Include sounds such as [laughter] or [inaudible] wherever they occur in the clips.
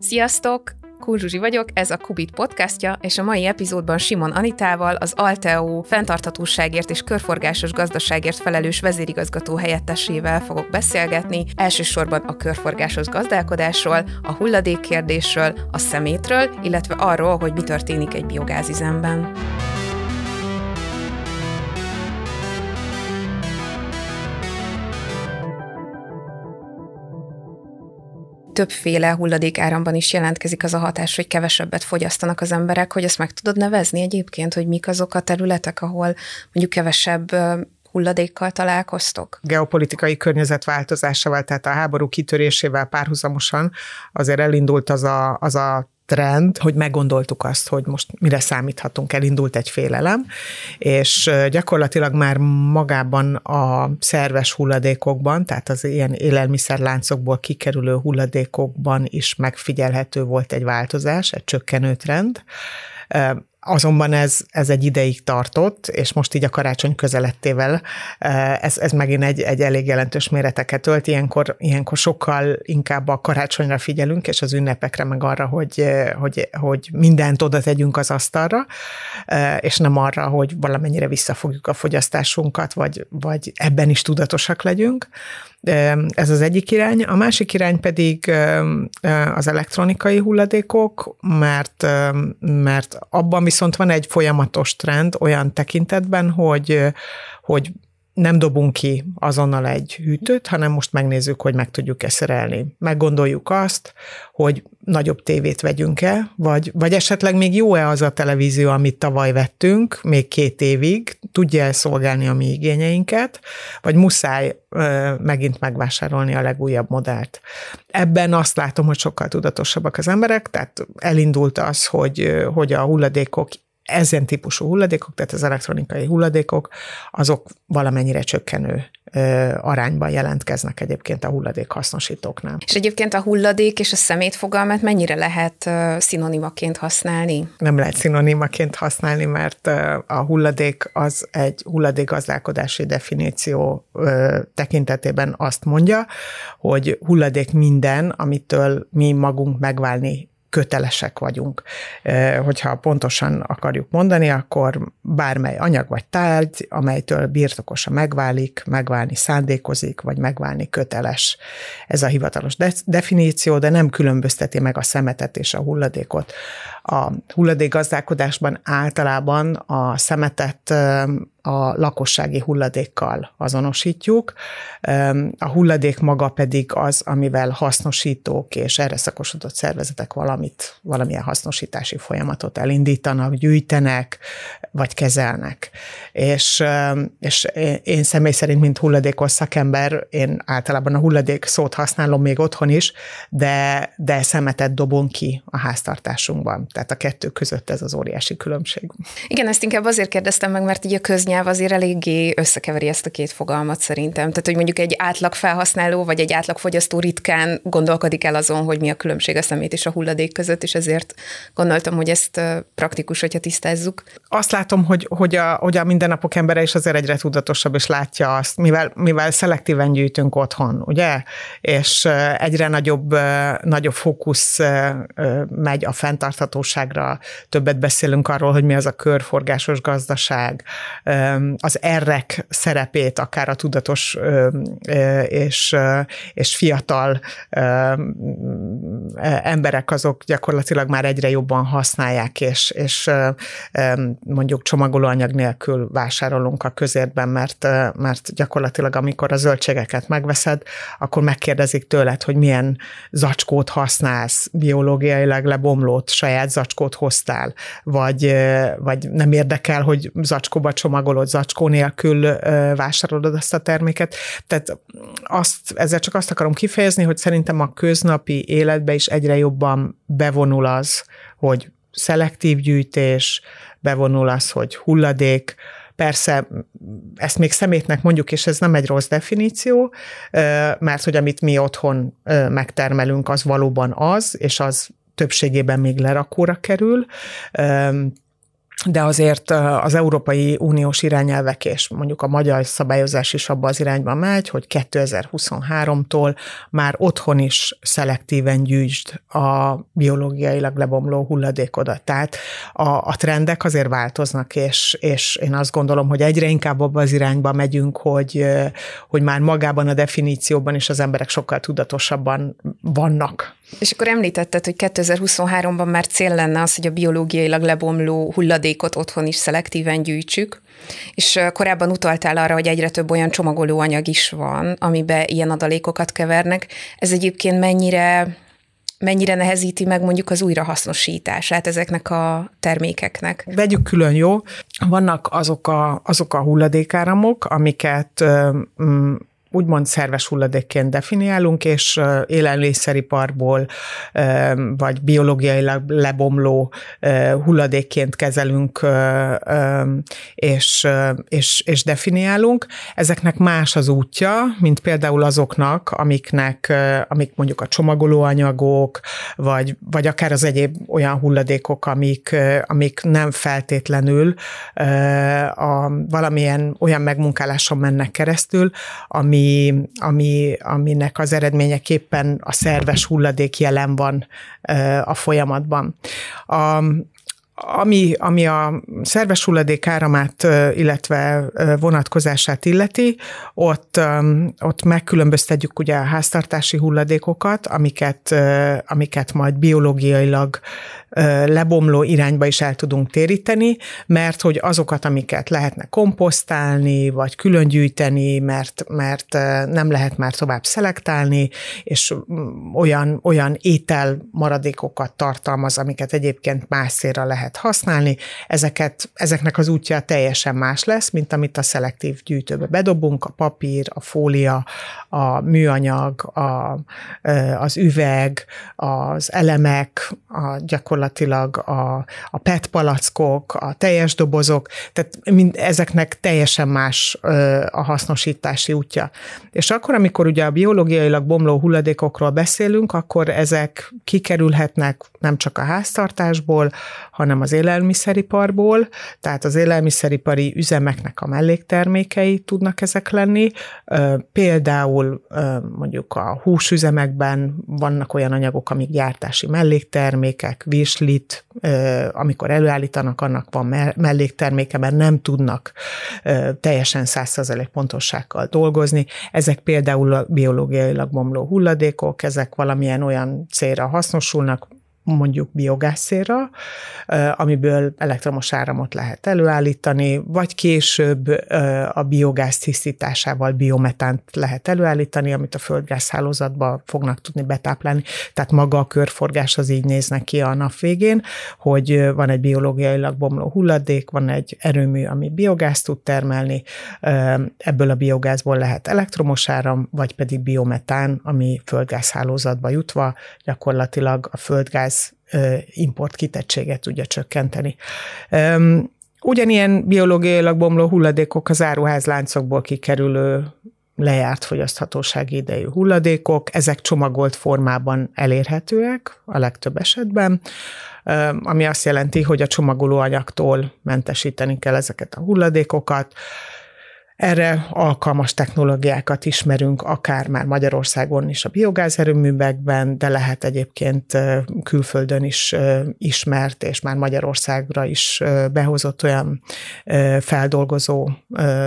Sziasztok! Kurzsuzsi vagyok, ez a Kubit podcastja, és a mai epizódban Simon Anitával, az Alteo fenntarthatóságért és körforgásos gazdaságért felelős vezérigazgató helyettesével fogok beszélgetni, elsősorban a körforgásos gazdálkodásról, a hulladékkérdésről, a szemétről, illetve arról, hogy mi történik egy biogázizemben. Többféle hulladékáramban is jelentkezik az a hatás, hogy kevesebbet fogyasztanak az emberek, hogy ezt meg tudod nevezni egyébként, hogy mik azok a területek, ahol mondjuk kevesebb hulladékkal találkoztok? Geopolitikai környezetváltozásával, tehát a háború kitörésével párhuzamosan azért elindult az a, az a trend, hogy meggondoltuk azt, hogy most mire számíthatunk, elindult egy félelem, és gyakorlatilag már magában a szerves hulladékokban, tehát az ilyen élelmiszerláncokból kikerülő hulladékokban is megfigyelhető volt egy változás, egy csökkenő trend. Azonban ez, ez egy ideig tartott, és most így a karácsony közelettével eh, ez, ez megint egy, egy elég jelentős méreteket ölt. Ilyenkor, ilyenkor sokkal inkább a karácsonyra figyelünk, és az ünnepekre, meg arra, hogy, eh, hogy, hogy mindent oda tegyünk az asztalra, eh, és nem arra, hogy valamennyire visszafogjuk a fogyasztásunkat, vagy, vagy ebben is tudatosak legyünk. Ez az egyik irány. A másik irány pedig az elektronikai hulladékok, mert, mert abban viszont van egy folyamatos trend olyan tekintetben, hogy, hogy nem dobunk ki azonnal egy hűtőt, hanem most megnézzük, hogy meg tudjuk-e szerelni. Meggondoljuk azt, hogy nagyobb tévét vegyünk-e, vagy, vagy esetleg még jó-e az a televízió, amit tavaly vettünk, még két évig, tudja-e szolgálni a mi igényeinket, vagy muszáj ö, megint megvásárolni a legújabb modellt. Ebben azt látom, hogy sokkal tudatosabbak az emberek, tehát elindult az, hogy, hogy a hulladékok ezen típusú hulladékok, tehát az elektronikai hulladékok, azok valamennyire csökkenő arányban jelentkeznek egyébként a hulladék hasznosítóknál. És egyébként a hulladék és a szemét fogalmát mennyire lehet szinonimaként használni? Nem lehet szinonimaként használni, mert a hulladék az egy hulladékgazdálkodási definíció tekintetében azt mondja, hogy hulladék minden, amitől mi magunk megválni kötelesek vagyunk. Hogyha pontosan akarjuk mondani, akkor bármely anyag vagy tárgy, amelytől birtokosa megválik, megválni szándékozik, vagy megválni köteles. Ez a hivatalos de- definíció, de nem különbözteti meg a szemetet és a hulladékot. A hulladékgazdálkodásban általában a szemetet a lakossági hulladékkal azonosítjuk. A hulladék maga pedig az, amivel hasznosítók és erre szakosodott szervezetek valamit, valamilyen hasznosítási folyamatot elindítanak, gyűjtenek, vagy kezelnek. És, és én személy szerint, mint hulladékos szakember, én általában a hulladék szót használom még otthon is, de, de szemetet dobunk ki a háztartásunkban. Tehát a kettő között ez az óriási különbség. Igen, ezt inkább azért kérdeztem meg, mert így a köznyelv nyelv azért eléggé összekeveri ezt a két fogalmat szerintem. Tehát, hogy mondjuk egy átlag felhasználó vagy egy átlag fogyasztó ritkán gondolkodik el azon, hogy mi a különbség a szemét és a hulladék között, és ezért gondoltam, hogy ezt praktikus, hogyha tisztázzuk. Azt látom, hogy, hogy, a, hogy a mindennapok embere is azért egyre tudatosabb, és látja azt, mivel, mivel szelektíven gyűjtünk otthon, ugye? És egyre nagyobb, nagyobb fókusz megy a fenntarthatóságra, többet beszélünk arról, hogy mi az a körforgásos gazdaság, az errek szerepét, akár a tudatos és, és fiatal emberek azok gyakorlatilag már egyre jobban használják, és, és mondjuk csomagolóanyag nélkül vásárolunk a közértben, mert, mert gyakorlatilag amikor a zöldségeket megveszed, akkor megkérdezik tőled, hogy milyen zacskót használsz, biológiailag lebomlót, saját zacskót hoztál, vagy, vagy nem érdekel, hogy zacskóba csomagolod zacskó nélkül vásárolod azt a terméket. Tehát azt, ezzel csak azt akarom kifejezni, hogy szerintem a köznapi életbe is egyre jobban bevonul az, hogy szelektív gyűjtés, bevonul az, hogy hulladék, Persze ezt még szemétnek mondjuk, és ez nem egy rossz definíció, mert hogy amit mi otthon megtermelünk, az valóban az, és az többségében még lerakóra kerül, de azért az Európai Uniós irányelvek és mondjuk a magyar szabályozás is abba az irányba megy, hogy 2023-tól már otthon is szelektíven gyűjtsd a biológiailag lebomló hulladékodat. Tehát a, a trendek azért változnak, és, és én azt gondolom, hogy egyre inkább abba az irányba megyünk, hogy, hogy már magában a definícióban is az emberek sokkal tudatosabban vannak. És akkor említetted, hogy 2023-ban már cél lenne az, hogy a biológiailag lebomló hulladékot otthon is szelektíven gyűjtsük, és korábban utaltál arra, hogy egyre több olyan csomagolóanyag is van, amiben ilyen adalékokat kevernek. Ez egyébként mennyire mennyire nehezíti meg mondjuk az újrahasznosítását ezeknek a termékeknek? Vegyük külön, jó? Vannak azok a, azok a hulladékáramok, amiket úgymond szerves hulladékként definiálunk, és élelmiszeriparból vagy biológiailag lebomló hulladékként kezelünk és, és, és definiálunk. Ezeknek más az útja, mint például azoknak, amiknek, amik mondjuk a csomagolóanyagok, vagy, vagy akár az egyéb olyan hulladékok, amik, amik nem feltétlenül a, valamilyen olyan megmunkáláson mennek keresztül, ami ami, ami, aminek az eredményeképpen a szerves hulladék jelen van a folyamatban. A, ami, ami a szerves hulladék áramát, illetve vonatkozását illeti, ott, ott megkülönböztetjük ugye a háztartási hulladékokat, amiket, amiket majd biológiailag lebomló irányba is el tudunk téríteni, mert hogy azokat, amiket lehetne komposztálni, vagy külön gyűjteni, mert, mert nem lehet már tovább szelektálni, és mm, olyan, olyan étel maradékokat tartalmaz, amiket egyébként más szélre lehet használni, ezeket, ezeknek az útja teljesen más lesz, mint amit a szelektív gyűjtőbe bedobunk, a papír, a fólia, a műanyag, a, az üveg, az elemek, a gyakorlatilag gyakorlatilag a, a PET palackok, a teljes dobozok, tehát mind, ezeknek teljesen más ö, a hasznosítási útja. És akkor, amikor ugye a biológiailag bomló hulladékokról beszélünk, akkor ezek kikerülhetnek nem csak a háztartásból, hanem az élelmiszeriparból, tehát az élelmiszeripari üzemeknek a melléktermékei tudnak ezek lenni. Például mondjuk a húsüzemekben vannak olyan anyagok, amik gyártási melléktermékek, virslit, amikor előállítanak, annak van mellékterméke, mert nem tudnak teljesen 100% pontossággal dolgozni. Ezek például biológiailag bomló hulladékok, ezek valamilyen olyan célra hasznosulnak, mondjuk biogászéra, amiből elektromos áramot lehet előállítani, vagy később a biogáz tisztításával biometánt lehet előállítani, amit a földgázhálózatba fognak tudni betáplálni. Tehát maga a körforgás az így néz ki a nap végén, hogy van egy biológiailag bomló hulladék, van egy erőmű, ami biogázt tud termelni, ebből a biogázból lehet elektromos áram, vagy pedig biometán, ami földgázhálózatba jutva gyakorlatilag a földgáz import kitettséget tudja csökkenteni. Ugyanilyen biológiailag bomló hulladékok az áruházláncokból kikerülő lejárt fogyaszthatósági idejű hulladékok, ezek csomagolt formában elérhetőek a legtöbb esetben, ami azt jelenti, hogy a csomagolóanyagtól mentesíteni kell ezeket a hulladékokat, erre alkalmas technológiákat ismerünk, akár már Magyarországon is a biogázerőművekben, de lehet egyébként külföldön is ismert, és már Magyarországra is behozott olyan feldolgozó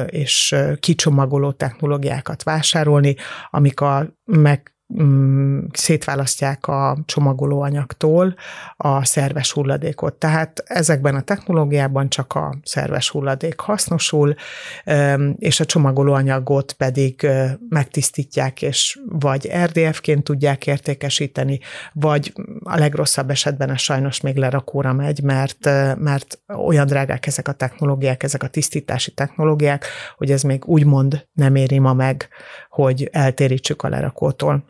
és kicsomagoló technológiákat vásárolni, amik a meg szétválasztják a csomagolóanyagtól a szerves hulladékot. Tehát ezekben a technológiában csak a szerves hulladék hasznosul, és a csomagolóanyagot pedig megtisztítják, és vagy RDF-ként tudják értékesíteni, vagy a legrosszabb esetben ez sajnos még lerakóra megy, mert, mert olyan drágák ezek a technológiák, ezek a tisztítási technológiák, hogy ez még úgymond nem éri ma meg, hogy eltérítsük a lerakótól.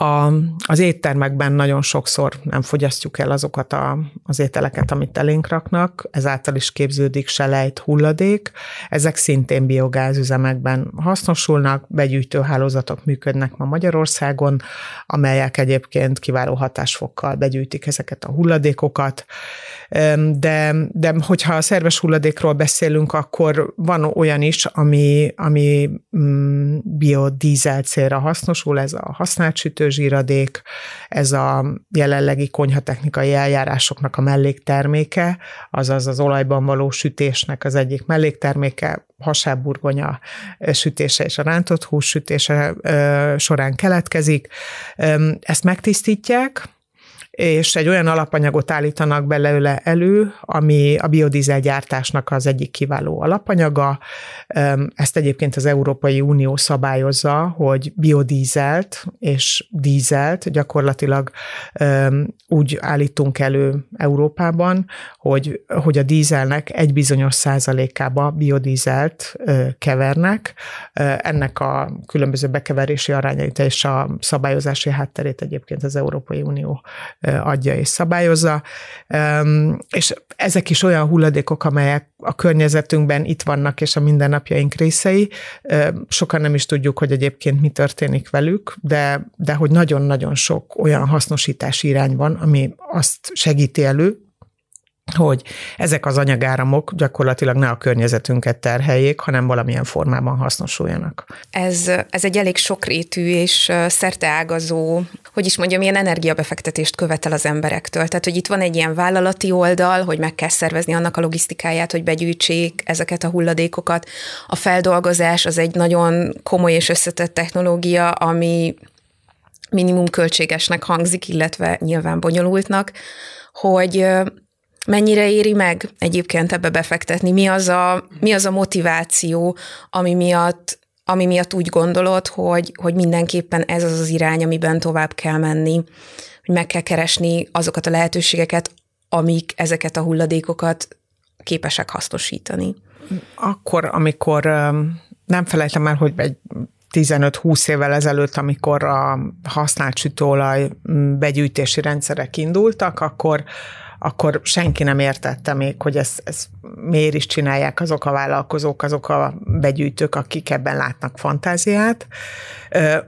A, az éttermekben nagyon sokszor nem fogyasztjuk el azokat a, az ételeket, amit elénk raknak, ezáltal is képződik selejt, hulladék. Ezek szintén biogázüzemekben hasznosulnak, begyűjtőhálózatok működnek ma Magyarországon, amelyek egyébként kiváló hatásfokkal begyűjtik ezeket a hulladékokat. De, de hogyha a szerves hulladékról beszélünk, akkor van olyan is, ami, ami mm, biodízel célra hasznosul, ez a használt sütőzsíradék, ez a jelenlegi konyhatechnikai eljárásoknak a mellékterméke, azaz az olajban való sütésnek az egyik mellékterméke, hasábburgonya sütése és a rántott hús sütése során keletkezik. Ezt megtisztítják, és egy olyan alapanyagot állítanak belőle elő, ami a biodízel gyártásnak az egyik kiváló alapanyaga. Ezt egyébként az Európai Unió szabályozza, hogy biodízelt és dízelt gyakorlatilag úgy állítunk elő Európában, hogy, hogy a dízelnek egy bizonyos százalékába biodízelt kevernek. Ennek a különböző bekeverési arányait és a szabályozási hátterét egyébként az Európai Unió adja és szabályozza, és ezek is olyan hulladékok, amelyek a környezetünkben itt vannak, és a mindennapjaink részei. Sokan nem is tudjuk, hogy egyébként mi történik velük, de, de hogy nagyon-nagyon sok olyan hasznosítási irány van, ami azt segíti elő, hogy ezek az anyagáramok gyakorlatilag ne a környezetünket terheljék, hanem valamilyen formában hasznosuljanak. Ez, ez egy elég sokrétű és szerteágazó, hogy is mondjam, ilyen energiabefektetést követel az emberektől. Tehát, hogy itt van egy ilyen vállalati oldal, hogy meg kell szervezni annak a logisztikáját, hogy begyűjtsék ezeket a hulladékokat. A feldolgozás az egy nagyon komoly és összetett technológia, ami minimum költségesnek hangzik, illetve nyilván bonyolultnak, hogy mennyire éri meg egyébként ebbe befektetni? Mi az a, mi az a motiváció, ami miatt ami miatt úgy gondolod, hogy, hogy mindenképpen ez az az irány, amiben tovább kell menni, hogy meg kell keresni azokat a lehetőségeket, amik ezeket a hulladékokat képesek hasznosítani. Akkor, amikor nem felejtem el, hogy egy 15-20 évvel ezelőtt, amikor a használt sütőolaj begyűjtési rendszerek indultak, akkor akkor senki nem értette még, hogy ezt, ezt miért is csinálják azok a vállalkozók, azok a begyűjtők, akik ebben látnak fantáziát.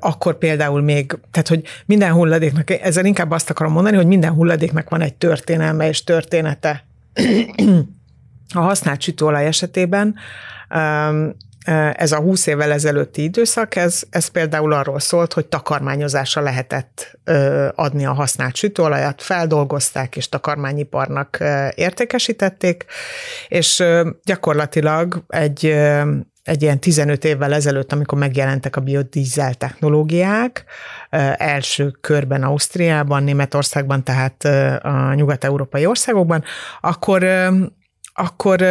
Akkor például még, tehát hogy minden hulladéknak, ezzel inkább azt akarom mondani, hogy minden hulladéknak van egy történelme és története. [clears throat] A használt sütőolaj esetében ez a 20 évvel ezelőtti időszak, ez, ez például arról szólt, hogy takarmányozásra lehetett adni a használt sütőolajat, feldolgozták és takarmányiparnak értékesítették, és gyakorlatilag egy, egy ilyen 15 évvel ezelőtt, amikor megjelentek a biodízel technológiák, első körben Ausztriában, Németországban, tehát a nyugat-európai országokban, akkor akkor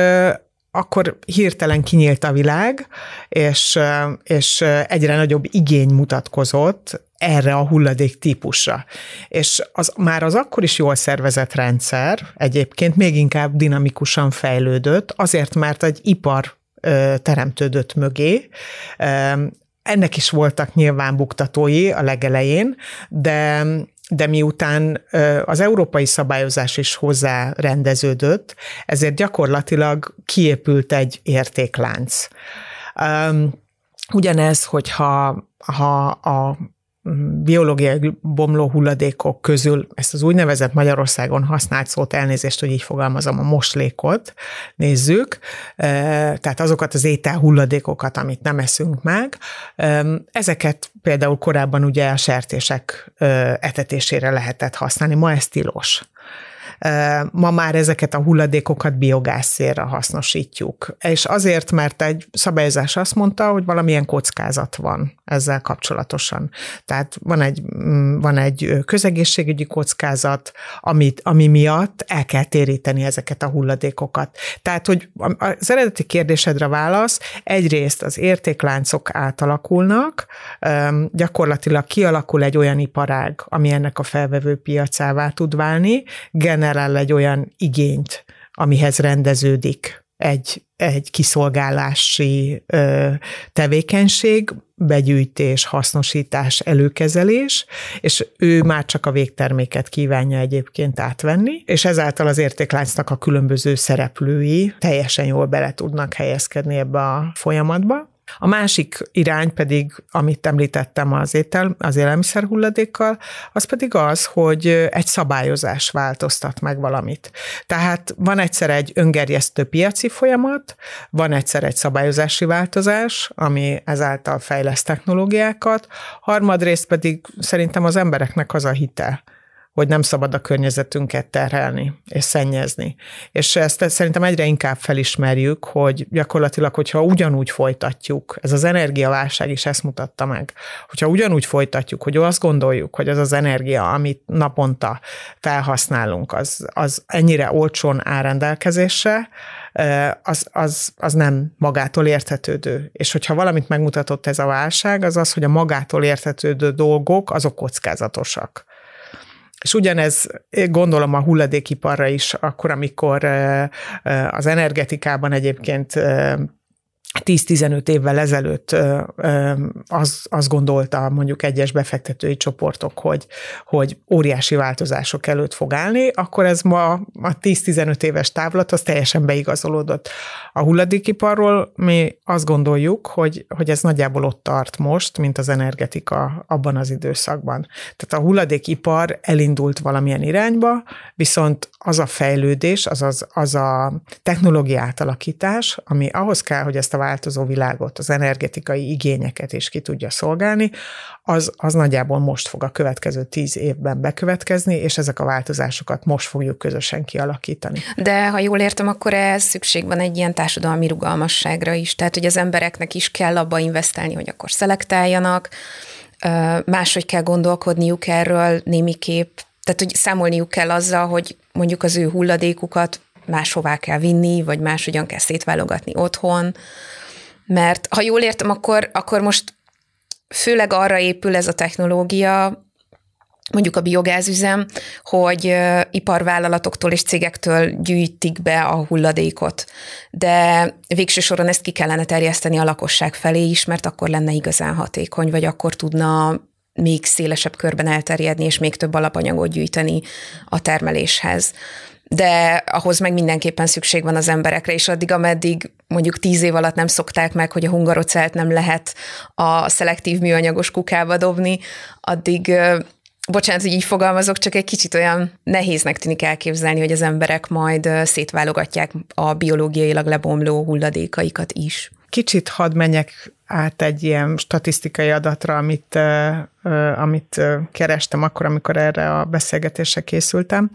akkor hirtelen kinyílt a világ, és, és egyre nagyobb igény mutatkozott erre a hulladék típusra. És az, már az akkor is jól szervezett rendszer egyébként még inkább dinamikusan fejlődött, azért, mert egy ipar teremtődött mögé, ennek is voltak nyilván buktatói a legelején, de de miután az európai szabályozás is hozzá rendeződött, ezért gyakorlatilag kiépült egy értéklánc. Ugyanez, hogyha ha a biológiai bomló hulladékok közül ezt az úgynevezett Magyarországon használt szót, elnézést, hogy így fogalmazom, a moslékot nézzük, tehát azokat az étel hulladékokat, amit nem eszünk meg, ezeket például korábban ugye a sertések etetésére lehetett használni, ma ez tilos. Ma már ezeket a hulladékokat biogászérre hasznosítjuk. És azért, mert egy szabályozás azt mondta, hogy valamilyen kockázat van ezzel kapcsolatosan. Tehát van egy, mm, van egy közegészségügyi kockázat, amit, ami miatt el kell téríteni ezeket a hulladékokat. Tehát, hogy az eredeti kérdésedre válasz, egyrészt az értékláncok átalakulnak, gyakorlatilag kialakul egy olyan iparág, ami ennek a felvevő piacává tud válni, generál egy olyan igényt, amihez rendeződik egy, egy kiszolgálási ö, tevékenység, begyűjtés, hasznosítás, előkezelés, és ő már csak a végterméket kívánja egyébként átvenni, és ezáltal az értékláncnak a különböző szereplői teljesen jól bele tudnak helyezkedni ebbe a folyamatba. A másik irány pedig, amit említettem az étel, az élelmiszer hulladékkal, az pedig az, hogy egy szabályozás változtat meg valamit. Tehát van egyszer egy öngerjesztő piaci folyamat, van egyszer egy szabályozási változás, ami ezáltal fejleszt technológiákat, harmadrészt pedig szerintem az embereknek az a hite, hogy nem szabad a környezetünket terhelni és szennyezni. És ezt szerintem egyre inkább felismerjük, hogy gyakorlatilag, hogyha ugyanúgy folytatjuk, ez az energiaválság is ezt mutatta meg, hogyha ugyanúgy folytatjuk, hogy azt gondoljuk, hogy az az energia, amit naponta felhasználunk, az, az ennyire olcsón áll rendelkezésre, az, az, az nem magától értetődő. És hogyha valamit megmutatott ez a válság, az az, hogy a magától értetődő dolgok, azok kockázatosak. És ugyanez gondolom a hulladékiparra is, akkor, amikor az energetikában egyébként 10-15 évvel ezelőtt az, azt gondolta mondjuk egyes befektetői csoportok, hogy, hogy óriási változások előtt fog állni, akkor ez ma a 10-15 éves távlat az teljesen beigazolódott. A hulladékiparról mi azt gondoljuk, hogy, hogy ez nagyjából ott tart most, mint az energetika abban az időszakban. Tehát a hulladékipar elindult valamilyen irányba, viszont az a fejlődés, az, az, az a technológia átalakítás, ami ahhoz kell, hogy ezt a változó világot, az energetikai igényeket is ki tudja szolgálni, az, az nagyjából most fog a következő tíz évben bekövetkezni, és ezek a változásokat most fogjuk közösen kialakítani. De ha jól értem, akkor ez szükség van egy ilyen társadalmi rugalmasságra is, tehát hogy az embereknek is kell abba investálni, hogy akkor szelektáljanak, máshogy kell gondolkodniuk erről némiképp, tehát hogy számolniuk kell azzal, hogy mondjuk az ő hulladékukat máshová kell vinni, vagy máshogyan kell szétválogatni otthon, mert ha jól értem, akkor, akkor most főleg arra épül ez a technológia, mondjuk a biogázüzem, hogy iparvállalatoktól és cégektől gyűjtik be a hulladékot. De végső soron ezt ki kellene terjeszteni a lakosság felé is, mert akkor lenne igazán hatékony, vagy akkor tudna még szélesebb körben elterjedni, és még több alapanyagot gyűjteni a termeléshez de ahhoz meg mindenképpen szükség van az emberekre, és addig, ameddig mondjuk tíz év alatt nem szokták meg, hogy a hungarocelt nem lehet a szelektív műanyagos kukába dobni, addig bocsánat, hogy így fogalmazok, csak egy kicsit olyan nehéznek tűnik elképzelni, hogy az emberek majd szétválogatják a biológiailag lebomló hulladékaikat is. Kicsit hadd menjek át egy ilyen statisztikai adatra, amit, amit kerestem akkor, amikor erre a beszélgetésre készültem.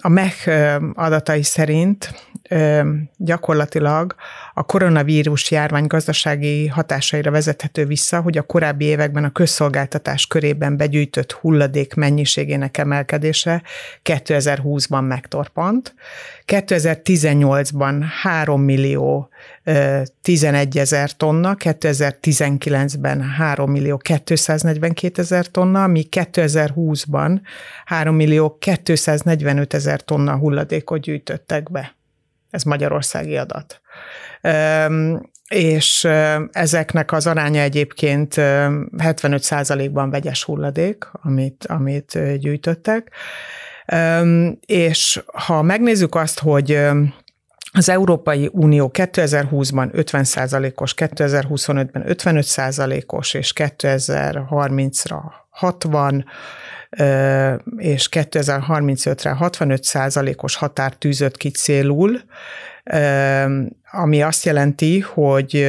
A MEH adatai szerint gyakorlatilag a koronavírus járvány gazdasági hatásaira vezethető vissza, hogy a korábbi években a közszolgáltatás körében begyűjtött hulladék mennyiségének emelkedése 2020-ban megtorpant. 2018-ban 3 millió 11 ezer tonna, 2019-ben 3 millió 242 ezer tonna, míg 2020-ban 3 millió 245 ezer tonna hulladékot gyűjtöttek be. Ez magyarországi adat. És ezeknek az aránya egyébként 75%-ban vegyes hulladék, amit, amit gyűjtöttek. És ha megnézzük azt, hogy az Európai Unió 2020-ban 50%-os, 2025-ben 55%-os, és 2030-ra 60, és 2035-re 65 százalékos határ tűzött ki célul, ami azt jelenti, hogy,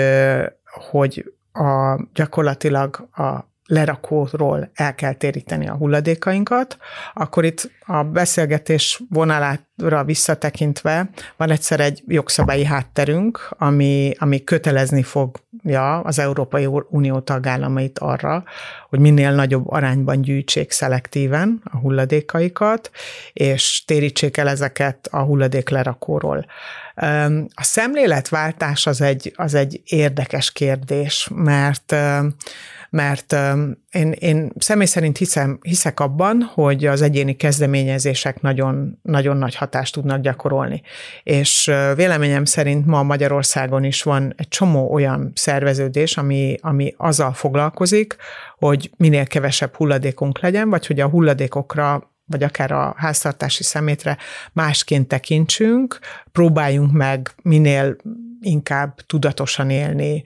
hogy a, gyakorlatilag a lerakóról el kell téríteni a hulladékainkat, akkor itt a beszélgetés vonalára visszatekintve van egyszer egy jogszabályi hátterünk, ami, ami kötelezni fogja az Európai Unió tagállamait arra, hogy minél nagyobb arányban gyűjtsék szelektíven a hulladékaikat, és térítsék el ezeket a hulladék lerakóról. A szemléletváltás az egy, az egy érdekes kérdés, mert mert én, én személy szerint hiszem, hiszek abban, hogy az egyéni kezdeményezések nagyon, nagyon nagy hatást tudnak gyakorolni. És véleményem szerint ma Magyarországon is van egy csomó olyan szerveződés, ami, ami azzal foglalkozik, hogy minél kevesebb hulladékunk legyen, vagy hogy a hulladékokra vagy akár a háztartási szemétre másként tekintsünk, próbáljunk meg minél inkább tudatosan élni,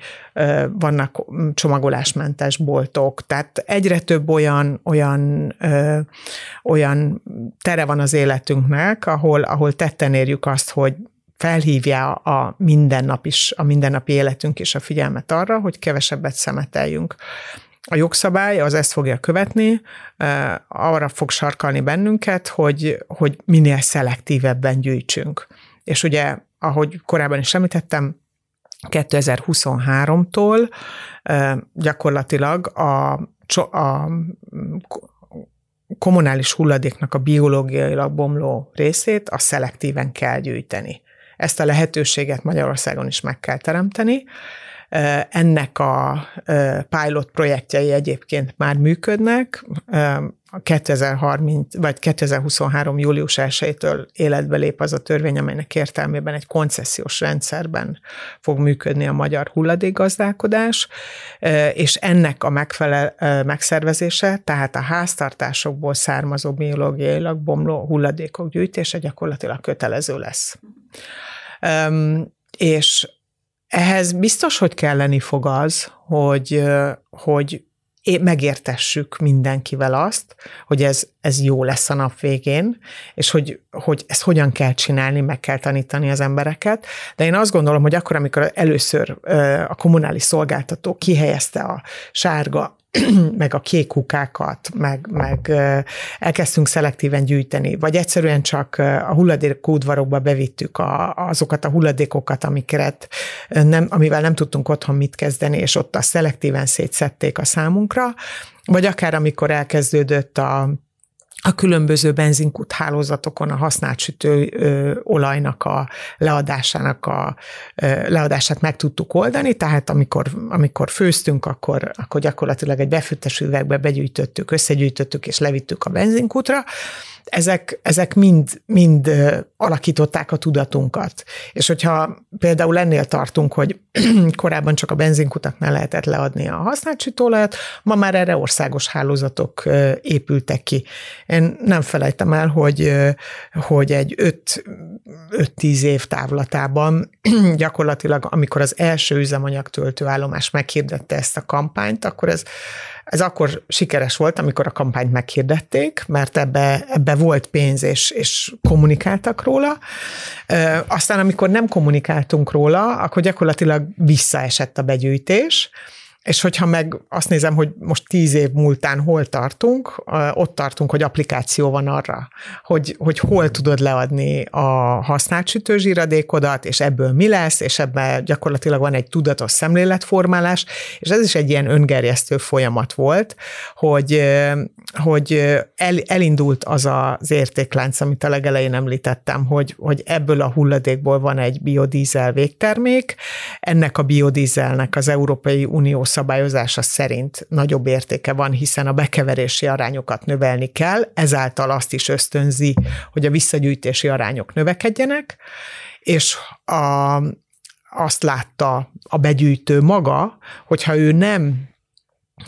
vannak csomagolásmentes boltok, tehát egyre több olyan, olyan, olyan tere van az életünknek, ahol, ahol tetten érjük azt, hogy felhívja a mindennap is, a mindennapi életünk is a figyelmet arra, hogy kevesebbet szemeteljünk. A jogszabály az ezt fogja követni, arra fog sarkalni bennünket, hogy, hogy minél szelektívebben gyűjtsünk. És ugye, ahogy korábban is említettem, 2023-tól gyakorlatilag a, a kommunális hulladéknak a biológiailag bomló részét a szelektíven kell gyűjteni. Ezt a lehetőséget Magyarországon is meg kell teremteni, ennek a pilot projektjei egyébként már működnek. A 2030 vagy 2023. július 1-től életbe lép az a törvény, amelynek értelmében egy koncesziós rendszerben fog működni a magyar hulladékgazdálkodás, és ennek a megfelel, megszervezése, tehát a háztartásokból származó biológiailag bomló hulladékok gyűjtése gyakorlatilag kötelező lesz. És ehhez biztos, hogy kelleni fog az, hogy, hogy megértessük mindenkivel azt, hogy ez, ez jó lesz a nap végén, és hogy, hogy ezt hogyan kell csinálni, meg kell tanítani az embereket. De én azt gondolom, hogy akkor, amikor először a kommunális szolgáltató kihelyezte a sárga [clears throat] meg a kék kukákat, meg, meg elkezdtünk szelektíven gyűjteni, vagy egyszerűen csak a hulladékúdvarokba bevittük a, azokat a hulladékokat, amiket nem, amivel nem tudtunk otthon mit kezdeni, és ott a szelektíven szétszették a számunkra, vagy akár amikor elkezdődött a a különböző benzinkút hálózatokon a használt sütő olajnak a leadásának a leadását meg tudtuk oldani, tehát amikor, amikor főztünk, akkor, akkor gyakorlatilag egy befőttes üvegbe begyűjtöttük, összegyűjtöttük és levittük a benzinkútra, ezek, ezek mind, mind alakították a tudatunkat. És hogyha például ennél tartunk, hogy [clears throat] korábban csak a benzinkutaknál lehetett leadni a használt sütőolajat, ma már erre országos hálózatok épültek ki. Én nem felejtem el, hogy, hogy egy 5-10 év távlatában [clears throat] gyakorlatilag, amikor az első üzemanyagtöltő állomás meghirdette ezt a kampányt, akkor ez ez akkor sikeres volt, amikor a kampányt meghirdették, mert ebbe, ebbe volt pénz, és, és kommunikáltak róla. Aztán, amikor nem kommunikáltunk róla, akkor gyakorlatilag visszaesett a begyűjtés, és hogyha meg azt nézem, hogy most tíz év múltán hol tartunk, ott tartunk, hogy applikáció van arra, hogy, hogy hol tudod leadni a használt sütőzsíradékodat, és ebből mi lesz, és ebben gyakorlatilag van egy tudatos szemléletformálás, és ez is egy ilyen öngerjesztő folyamat volt, hogy, hogy el, elindult az az értéklánc, amit a legelején említettem, hogy, hogy ebből a hulladékból van egy biodízel végtermék, ennek a biodízelnek az Európai Unió szabályozása szerint nagyobb értéke van, hiszen a bekeverési arányokat növelni kell, ezáltal azt is ösztönzi, hogy a visszagyűjtési arányok növekedjenek, és a, azt látta a begyűjtő maga, hogyha ő nem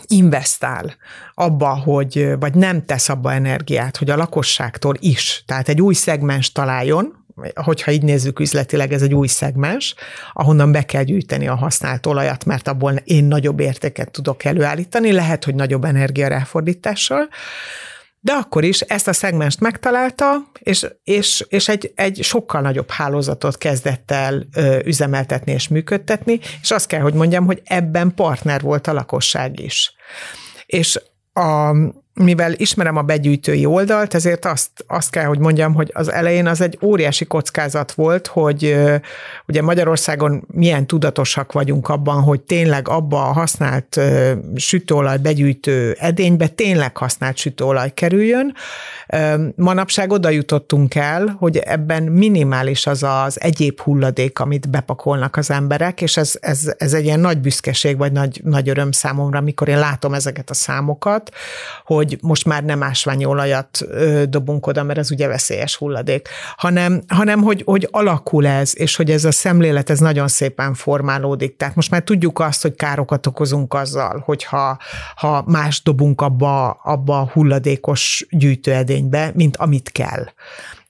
investál abba, hogy, vagy nem tesz abba energiát, hogy a lakosságtól is, tehát egy új szegmens találjon, hogyha így nézzük üzletileg, ez egy új szegmens, ahonnan be kell gyűjteni a használt olajat, mert abból én nagyobb értéket tudok előállítani, lehet, hogy nagyobb energia ráfordítással, de akkor is ezt a szegmest megtalálta, és, és, és egy, egy sokkal nagyobb hálózatot kezdett el ö, üzemeltetni és működtetni, és azt kell, hogy mondjam, hogy ebben partner volt a lakosság is. És a, mivel ismerem a begyűjtői oldalt, ezért azt, azt kell, hogy mondjam, hogy az elején az egy óriási kockázat volt, hogy ugye Magyarországon milyen tudatosak vagyunk abban, hogy tényleg abba a használt sütőolaj begyűjtő edénybe tényleg használt sütőolaj kerüljön. Manapság oda jutottunk el, hogy ebben minimális az az egyéb hulladék, amit bepakolnak az emberek, és ez, ez, ez egy ilyen nagy büszkeség, vagy nagy, nagy öröm számomra, amikor én látom ezeket a számokat, hogy hogy most már nem ásványi olajat dobunk oda, mert ez ugye veszélyes hulladék, hanem, hanem hogy, hogy alakul ez, és hogy ez a szemlélet ez nagyon szépen formálódik. Tehát most már tudjuk azt, hogy károkat okozunk azzal, hogyha ha más dobunk abba, abba a hulladékos gyűjtőedénybe, mint amit kell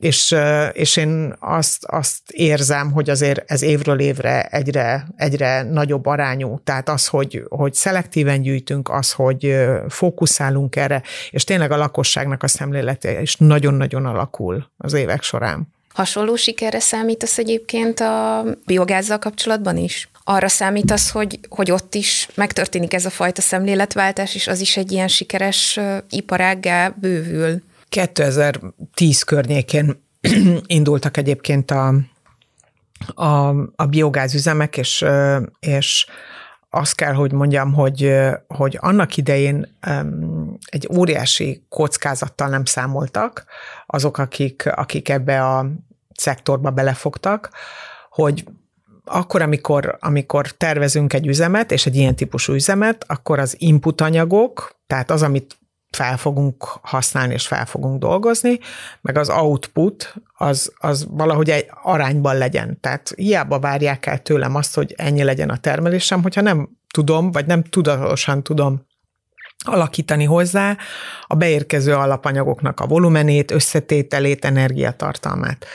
és, és én azt, azt érzem, hogy azért ez évről évre egyre, egyre nagyobb arányú. Tehát az, hogy, hogy szelektíven gyűjtünk, az, hogy fókuszálunk erre, és tényleg a lakosságnak a szemlélete is nagyon-nagyon alakul az évek során. Hasonló sikerre számítasz egyébként a biogázzal kapcsolatban is? Arra számítasz, hogy, hogy ott is megtörténik ez a fajta szemléletváltás, és az is egy ilyen sikeres iparággá bővül? 2010 környékén [clears throat] indultak egyébként a, a, a biogázüzemek, és, és azt kell, hogy mondjam, hogy, hogy annak idején egy óriási kockázattal nem számoltak azok, akik, akik ebbe a szektorba belefogtak, hogy akkor, amikor, amikor tervezünk egy üzemet, és egy ilyen típusú üzemet, akkor az input anyagok, tehát az, amit fel fogunk használni és fel fogunk dolgozni, meg az output az, az valahogy egy arányban legyen. Tehát hiába várják el tőlem azt, hogy ennyi legyen a termelésem, hogyha nem tudom, vagy nem tudatosan tudom alakítani hozzá a beérkező alapanyagoknak a volumenét, összetételét, energiatartalmát.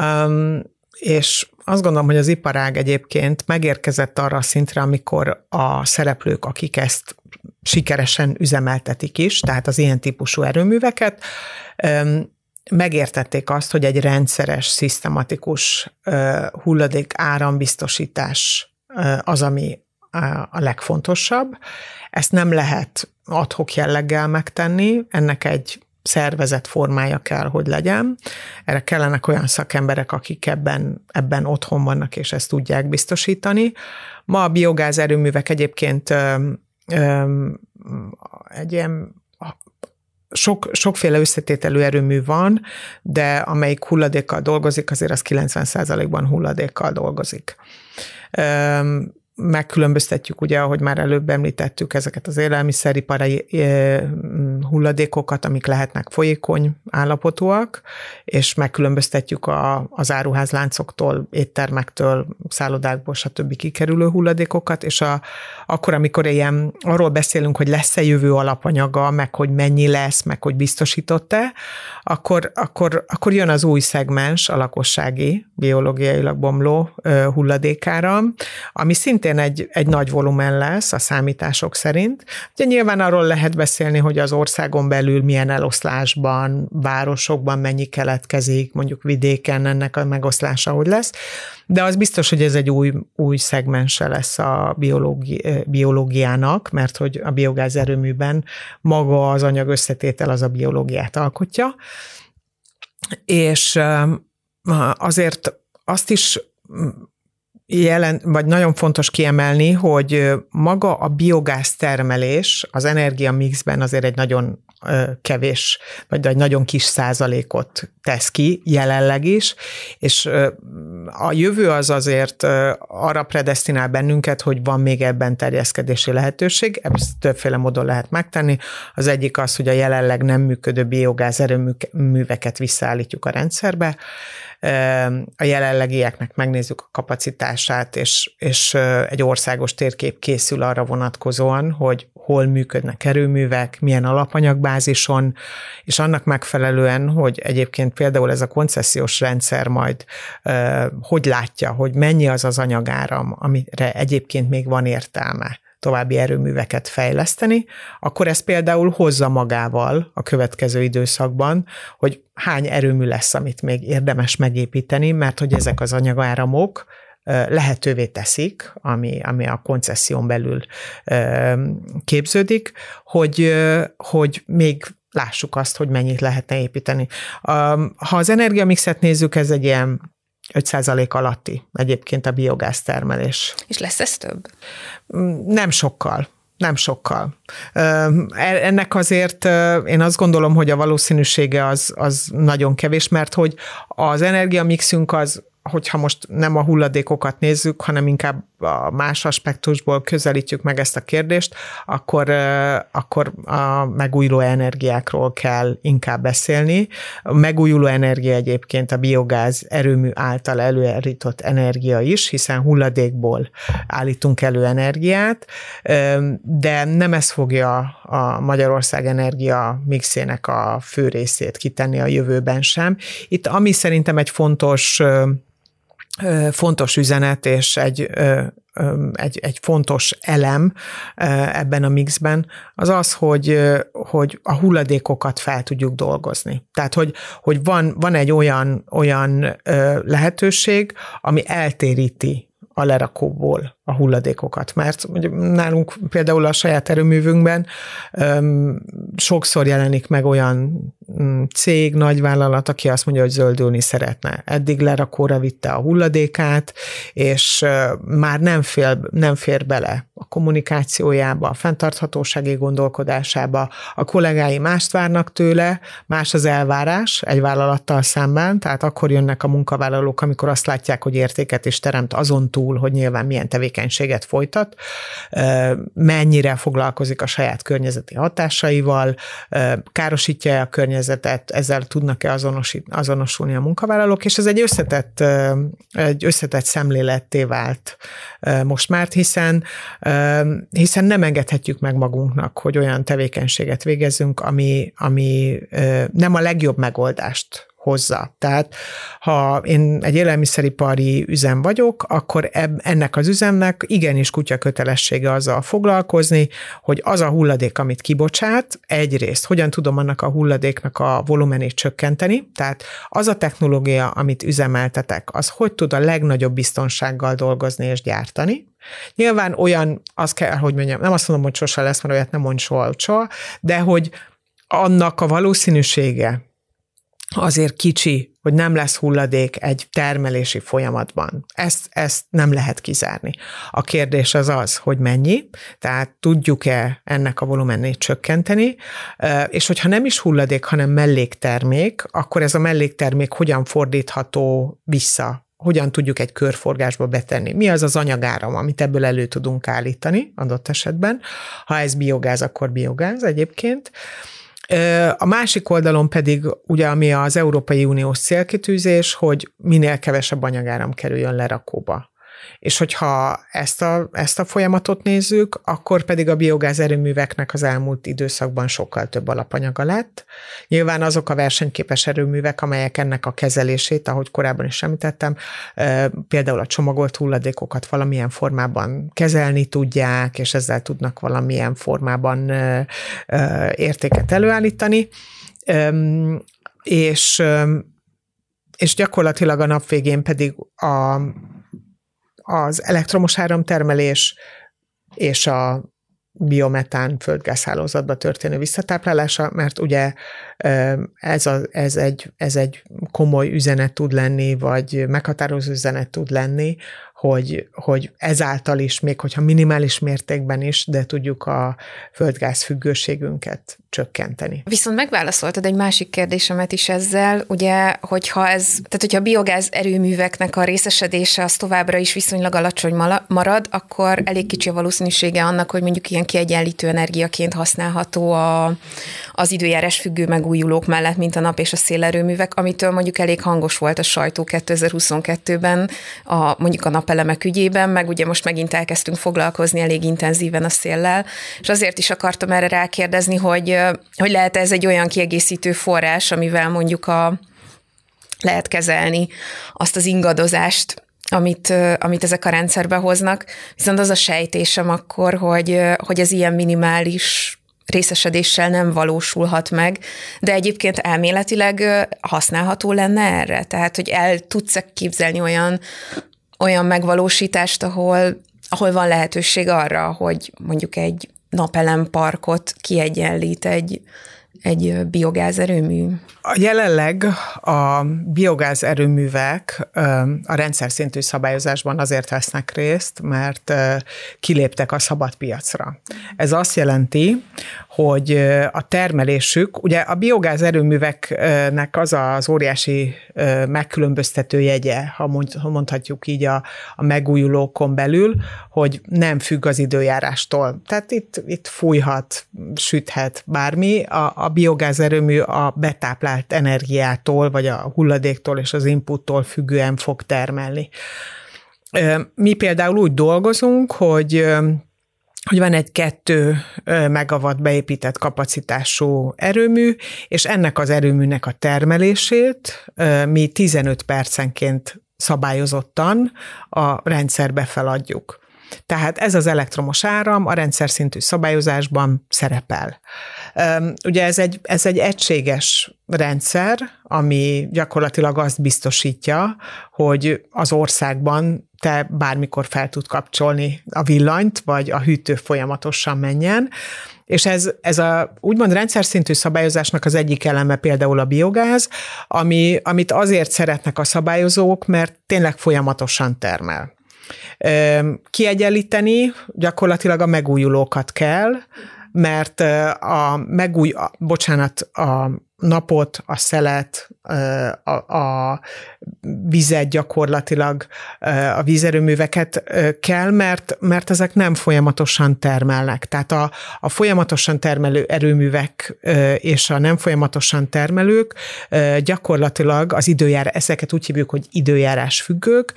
Um, és azt gondolom, hogy az iparág egyébként megérkezett arra a szintre, amikor a szereplők, akik ezt sikeresen üzemeltetik is, tehát az ilyen típusú erőműveket, megértették azt, hogy egy rendszeres, szisztematikus hulladék árambiztosítás az, ami a legfontosabb. Ezt nem lehet adhok jelleggel megtenni, ennek egy szervezet formája kell, hogy legyen. Erre kellenek olyan szakemberek, akik ebben, ebben otthon vannak, és ezt tudják biztosítani. Ma a biogáz erőművek egyébként egy ilyen sok, sokféle összetételű erőmű van, de amelyik hulladékkal dolgozik, azért az 90%-ban hulladékkal dolgozik megkülönböztetjük, ugye, ahogy már előbb említettük, ezeket az élelmiszeripari hulladékokat, amik lehetnek folyékony állapotúak, és megkülönböztetjük a, az áruházláncoktól, éttermektől, szállodákból, stb. kikerülő hulladékokat, és a, akkor, amikor ilyen, arról beszélünk, hogy lesz-e jövő alapanyaga, meg hogy mennyi lesz, meg hogy biztosított-e, akkor, akkor, akkor jön az új szegmens, a lakossági, biológiailag bomló hulladékára, ami szintén szintén egy, egy nagy volumen lesz a számítások szerint. Ugye nyilván arról lehet beszélni, hogy az országon belül milyen eloszlásban, városokban mennyi keletkezik, mondjuk vidéken ennek a megoszlása hogy lesz, de az biztos, hogy ez egy új, új szegmense lesz a biológi, biológiának, mert hogy a biogáz erőműben maga az anyag összetétel az a biológiát alkotja, és azért azt is jelen, vagy nagyon fontos kiemelni, hogy maga a biogáz termelés az energia mixben azért egy nagyon kevés, vagy egy nagyon kis százalékot tesz ki jelenleg is, és a jövő az azért arra predestinál bennünket, hogy van még ebben terjeszkedési lehetőség, ezt többféle módon lehet megtenni. Az egyik az, hogy a jelenleg nem működő biogáz erőműveket visszaállítjuk a rendszerbe, a jelenlegieknek megnézzük a kapacitását, és, és egy országos térkép készül arra vonatkozóan, hogy hol működnek erőművek, milyen alapanyagbázison, és annak megfelelően, hogy egyébként például ez a koncesziós rendszer majd hogy látja, hogy mennyi az az anyagáram, amire egyébként még van értelme további erőműveket fejleszteni, akkor ez például hozza magával a következő időszakban, hogy hány erőmű lesz, amit még érdemes megépíteni, mert hogy ezek az anyagáramok lehetővé teszik, ami, ami a koncesszión belül képződik, hogy, hogy még lássuk azt, hogy mennyit lehetne építeni. Ha az energiamixet nézzük, ez egy ilyen 5% alatti egyébként a biogáz termelés. És lesz ez több? Nem sokkal. Nem sokkal. E, ennek azért én azt gondolom, hogy a valószínűsége az, az nagyon kevés, mert hogy az energiamixünk az hogyha most nem a hulladékokat nézzük, hanem inkább a más aspektusból közelítjük meg ezt a kérdést, akkor, akkor a megújuló energiákról kell inkább beszélni. A megújuló energia egyébként a biogáz erőmű által előállított energia is, hiszen hulladékból állítunk elő energiát, de nem ez fogja a Magyarország energia mixének a fő részét kitenni a jövőben sem. Itt ami szerintem egy fontos fontos üzenet és egy, egy, egy fontos elem ebben a mixben, az az, hogy, hogy a hulladékokat fel tudjuk dolgozni. Tehát, hogy, hogy van, van egy olyan, olyan lehetőség, ami eltéríti a lerakóból a hulladékokat, mert nálunk például a saját erőművünkben öm, sokszor jelenik meg olyan cég, nagyvállalat, aki azt mondja, hogy zöldülni szeretne. Eddig lerakóra vitte a hulladékát, és már nem fér, nem fér bele a kommunikációjába, a fenntarthatósági gondolkodásába. A kollégái mást várnak tőle, más az elvárás egy vállalattal szemben, tehát akkor jönnek a munkavállalók, amikor azt látják, hogy értéket is teremt azon túl, hogy nyilván milyen tevékenység tevékenységet folytat, mennyire foglalkozik a saját környezeti hatásaival, károsítja a környezetet, ezzel tudnak-e azonosulni a munkavállalók, és ez egy összetett, egy összetett szemléletté vált most már, hiszen, hiszen nem engedhetjük meg magunknak, hogy olyan tevékenységet végezzünk, ami, ami nem a legjobb megoldást hozza. Tehát ha én egy élelmiszeripari üzem vagyok, akkor eb, ennek az üzemnek igenis kutya kötelessége azzal foglalkozni, hogy az a hulladék, amit kibocsát, egyrészt hogyan tudom annak a hulladéknak a volumenét csökkenteni, tehát az a technológia, amit üzemeltetek, az hogy tud a legnagyobb biztonsággal dolgozni és gyártani, Nyilván olyan, az kell, hogy mondjam, nem azt mondom, hogy sose lesz, mert olyat nem mond soha, soha, de hogy annak a valószínűsége, azért kicsi, hogy nem lesz hulladék egy termelési folyamatban. Ezt, ezt nem lehet kizárni. A kérdés az az, hogy mennyi, tehát tudjuk-e ennek a volumenét csökkenteni, és hogyha nem is hulladék, hanem melléktermék, akkor ez a melléktermék hogyan fordítható vissza hogyan tudjuk egy körforgásba betenni. Mi az az anyagáram, amit ebből elő tudunk állítani adott esetben. Ha ez biogáz, akkor biogáz egyébként. A másik oldalon pedig ugye, ami az Európai Uniós célkitűzés, hogy minél kevesebb anyagáram kerüljön lerakóba. És hogyha ezt a, ezt a folyamatot nézzük, akkor pedig a biogáz erőműveknek az elmúlt időszakban sokkal több alapanyaga lett. Nyilván azok a versenyképes erőművek, amelyek ennek a kezelését, ahogy korábban is említettem, például a csomagolt hulladékokat valamilyen formában kezelni tudják, és ezzel tudnak valamilyen formában értéket előállítani. És és gyakorlatilag a nap végén pedig a, az elektromos áramtermelés és a biometán földgázhálózatba történő visszatáplálása, mert ugye ez, a, ez, egy, ez egy komoly üzenet tud lenni, vagy meghatározó üzenet tud lenni, hogy, hogy ezáltal is, még hogyha minimális mértékben is, de tudjuk a földgáz függőségünket csökkenteni. Viszont megválaszoltad egy másik kérdésemet is ezzel, ugye, hogyha ez, tehát hogyha a biogáz erőműveknek a részesedése az továbbra is viszonylag alacsony marad, akkor elég kicsi a valószínűsége annak, hogy mondjuk ilyen kiegyenlítő energiaként használható a, az időjárás függő megújulók mellett, mint a nap és a szélerőművek, amitől mondjuk elég hangos volt a sajtó 2022-ben, a, mondjuk a napelemek ügyében, meg ugye most megint elkezdtünk foglalkozni elég intenzíven a széllel, és azért is akartam erre rákérdezni, hogy, hogy lehet ez egy olyan kiegészítő forrás, amivel mondjuk a, lehet kezelni azt az ingadozást, amit, amit ezek a rendszerbe hoznak. Viszont az a sejtésem akkor, hogy, hogy ez ilyen minimális részesedéssel nem valósulhat meg, de egyébként elméletileg használható lenne erre? Tehát, hogy el tudsz képzelni olyan, olyan megvalósítást, ahol, ahol van lehetőség arra, hogy mondjuk egy napelem parkot kiegyenlít egy, egy biogázerőmű? A jelenleg a biogáz erőművek a rendszer szintű szabályozásban azért vesznek részt, mert kiléptek a szabad piacra. Ez azt jelenti, hogy a termelésük, ugye a biogáz erőműveknek az az óriási megkülönböztető jegye, ha mondhatjuk így a, a megújulókon belül, hogy nem függ az időjárástól. Tehát itt, itt fújhat, süthet bármi. A, a biogáz erőmű a betáplált energiától, vagy a hulladéktól és az inputtól függően fog termelni. Mi például úgy dolgozunk, hogy hogy van egy kettő megawatt beépített kapacitású erőmű, és ennek az erőműnek a termelését mi 15 percenként szabályozottan a rendszerbe feladjuk. Tehát ez az elektromos áram a rendszer szintű szabályozásban szerepel. Ugye ez egy, ez egy egységes rendszer, ami gyakorlatilag azt biztosítja, hogy az országban te bármikor fel tud kapcsolni a villanyt, vagy a hűtő folyamatosan menjen, és ez, ez a úgymond rendszer szintű szabályozásnak az egyik eleme például a biogáz, ami, amit azért szeretnek a szabályozók, mert tényleg folyamatosan termel. Kiegyenlíteni gyakorlatilag a megújulókat kell, mert a megúj, bocsánat, a napot, a szelet, a, a vizet gyakorlatilag, a vízerőműveket kell, mert, mert ezek nem folyamatosan termelnek. Tehát a, a folyamatosan termelő erőművek és a nem folyamatosan termelők gyakorlatilag az időjárás, ezeket úgy hívjuk, hogy időjárás függők,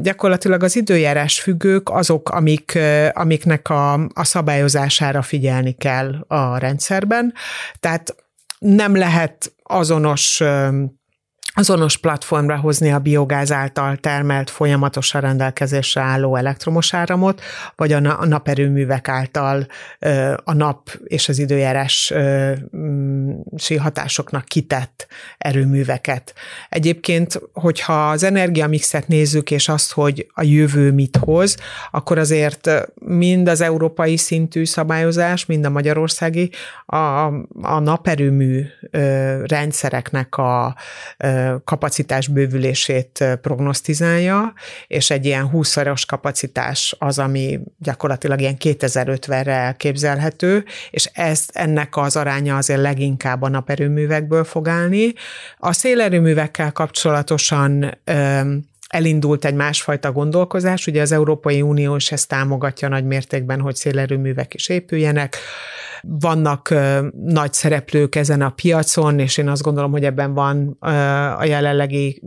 gyakorlatilag az időjárás függők azok, amik, amiknek a, a szabályozására figyelni kell a rendszerben. Tehát nem lehet azonos azonos platformra hozni a biogáz által termelt folyamatosan rendelkezésre álló elektromos áramot, vagy a naperőművek által a nap és az időjárási hatásoknak kitett erőműveket. Egyébként, hogyha az energiamixet nézzük, és azt, hogy a jövő mit hoz, akkor azért mind az európai szintű szabályozás, mind a magyarországi a, a naperőmű rendszereknek a kapacitás bővülését prognosztizálja, és egy ilyen 20-szoros kapacitás az, ami gyakorlatilag ilyen 2050-re elképzelhető, és ez, ennek az aránya azért leginkább a naperőművekből fog állni. A szélerőművekkel kapcsolatosan elindult egy másfajta gondolkozás, ugye az Európai Unió is ezt támogatja nagy mértékben, hogy szélerőművek is épüljenek. Vannak nagy szereplők ezen a piacon, és én azt gondolom, hogy ebben van a jelenlegi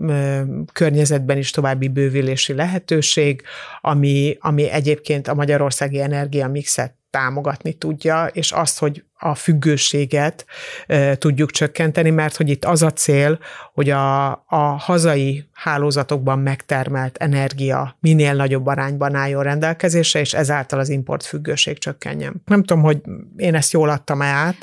környezetben is további bővülési lehetőség, ami, ami egyébként a magyarországi energiamixet támogatni tudja, és azt, hogy a függőséget e, tudjuk csökkenteni, mert hogy itt az a cél, hogy a, a hazai hálózatokban megtermelt energia minél nagyobb arányban álljon rendelkezésre, és ezáltal az import függőség csökkenjen. Nem tudom, hogy én ezt jól adtam át.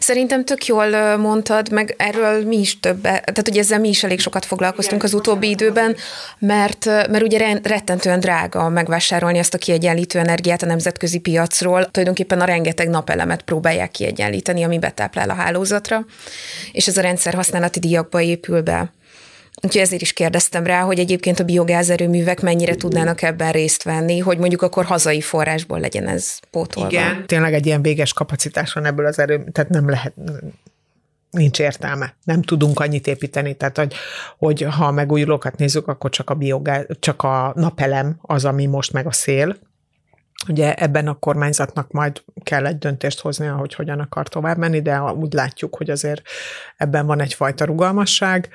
Szerintem tök jól mondtad, meg erről mi is több, tehát hogy ezzel mi is elég sokat foglalkoztunk az utóbbi időben, mert, mert ugye rettentően drága megvásárolni ezt a kiegyenlítő energiát a nemzetközi piacról. Tulajdonképpen a rengeteg napelemet próbálják kiegyenlíteni, ami betáplál a hálózatra, és ez a rendszer használati díjakba épül be. Úgyhogy ezért is kérdeztem rá, hogy egyébként a biogázerőművek mennyire tudnának ebben részt venni, hogy mondjuk akkor hazai forrásból legyen ez pótolva. Igen, tényleg egy ilyen véges kapacitás van ebből az erő, tehát nem lehet, nincs értelme. Nem tudunk annyit építeni, tehát hogy, hogy ha a megújulókat nézzük, akkor csak a biogáz, csak a napelem az, ami most meg a szél, Ugye ebben a kormányzatnak majd kell egy döntést hozni, hogy hogyan akar tovább menni, de úgy látjuk, hogy azért ebben van egyfajta rugalmasság,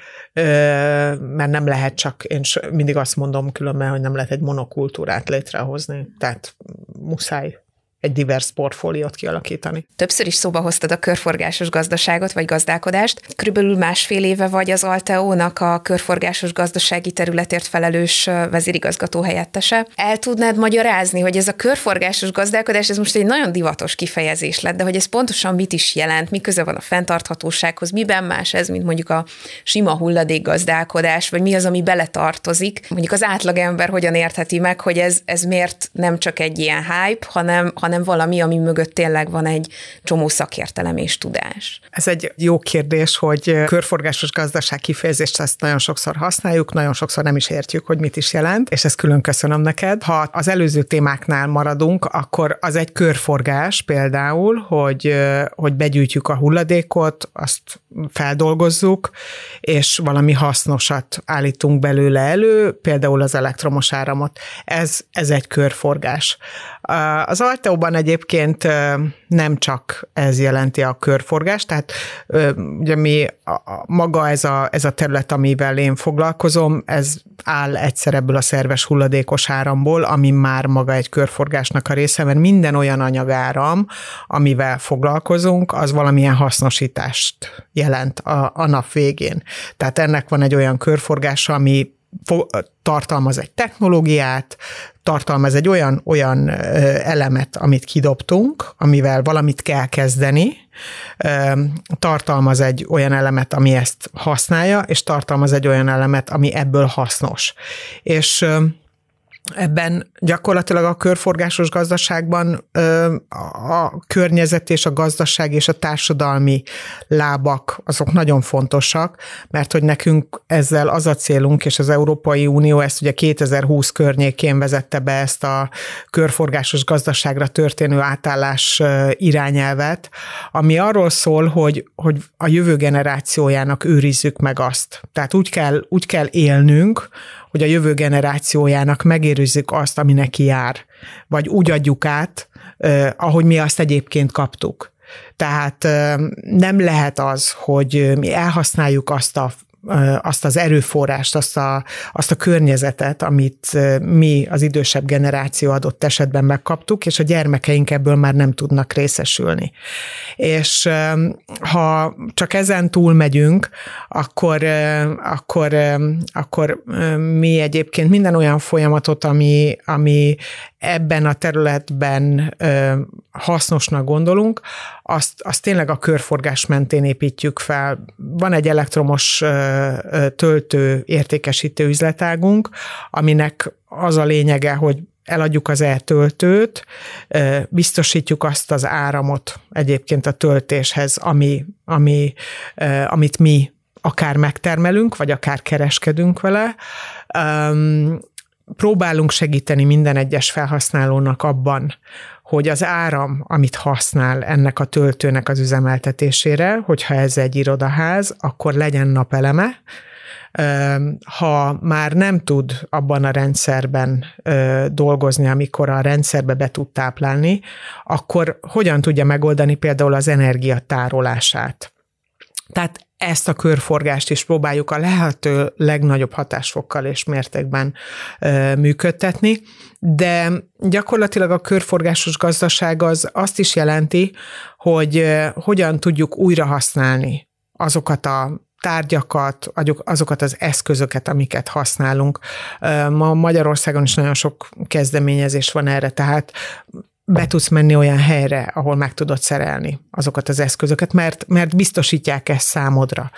mert nem lehet csak, én mindig azt mondom különben, hogy nem lehet egy monokultúrát létrehozni, tehát muszáj egy divers portfóliót kialakítani. Többször is szóba hoztad a körforgásos gazdaságot vagy gazdálkodást. Körülbelül másfél éve vagy az Alteo-nak a körforgásos gazdasági területért felelős vezérigazgató helyettese. El tudnád magyarázni, hogy ez a körforgásos gazdálkodás, ez most egy nagyon divatos kifejezés lett, de hogy ez pontosan mit is jelent, mi köze van a fenntarthatósághoz, miben más ez, mint mondjuk a sima hulladékgazdálkodás, vagy mi az, ami beletartozik. Mondjuk az átlagember hogyan értheti meg, hogy ez, ez miért nem csak egy ilyen hype, hanem, hanem hanem valami, ami mögött tényleg van egy csomó szakértelem és tudás. Ez egy jó kérdés, hogy körforgásos gazdaság kifejezést ezt nagyon sokszor használjuk, nagyon sokszor nem is értjük, hogy mit is jelent, és ezt külön köszönöm neked. Ha az előző témáknál maradunk, akkor az egy körforgás például, hogy, hogy begyűjtjük a hulladékot, azt feldolgozzuk, és valami hasznosat állítunk belőle elő, például az elektromos áramot. Ez, ez egy körforgás. Az Alteóban egyébként nem csak ez jelenti a körforgást, tehát ugye mi maga ez a, ez a terület, amivel én foglalkozom, ez áll egyszer ebből a szerves hulladékos áramból, ami már maga egy körforgásnak a része, mert minden olyan anyagáram, amivel foglalkozunk, az valamilyen hasznosítást jelent a, a nap végén. Tehát ennek van egy olyan körforgása, ami tartalmaz egy technológiát, tartalmaz egy olyan, olyan elemet, amit kidobtunk, amivel valamit kell kezdeni, tartalmaz egy olyan elemet, ami ezt használja, és tartalmaz egy olyan elemet, ami ebből hasznos. És ebben gyakorlatilag a körforgásos gazdaságban a környezet és a gazdaság és a társadalmi lábak azok nagyon fontosak, mert hogy nekünk ezzel az a célunk, és az Európai Unió ezt ugye 2020 környékén vezette be ezt a körforgásos gazdaságra történő átállás irányelvet, ami arról szól, hogy, hogy a jövő generációjának őrizzük meg azt. Tehát úgy kell, úgy kell élnünk, hogy a jövő generációjának megérőzzük azt, ami neki jár, vagy úgy adjuk át, ahogy mi azt egyébként kaptuk. Tehát nem lehet az, hogy mi elhasználjuk azt a azt az erőforrást, azt a, azt a környezetet, amit mi az idősebb generáció adott esetben megkaptuk, és a gyermekeink ebből már nem tudnak részesülni. És ha csak ezen túl megyünk, akkor, akkor, akkor mi egyébként minden olyan folyamatot, ami, ami ebben a területben hasznosnak gondolunk, azt, azt tényleg a körforgás mentén építjük fel. Van egy elektromos töltő értékesítő üzletágunk, aminek az a lényege, hogy eladjuk az eltöltőt, biztosítjuk azt az áramot egyébként a töltéshez, ami, ami, amit mi akár megtermelünk, vagy akár kereskedünk vele. Próbálunk segíteni minden egyes felhasználónak abban, hogy az áram, amit használ ennek a töltőnek az üzemeltetésére, hogyha ez egy irodaház, akkor legyen napeleme, ha már nem tud abban a rendszerben dolgozni, amikor a rendszerbe be tud táplálni, akkor hogyan tudja megoldani például az energia tárolását. Tehát ezt a körforgást is próbáljuk a lehető legnagyobb hatásfokkal és mértékben működtetni, de gyakorlatilag a körforgásos gazdaság az azt is jelenti, hogy hogyan tudjuk újra használni azokat a tárgyakat, azokat az eszközöket, amiket használunk. Ma Magyarországon is nagyon sok kezdeményezés van erre, tehát be tudsz menni olyan helyre, ahol meg tudod szerelni azokat az eszközöket, mert, mert biztosítják ezt számodra.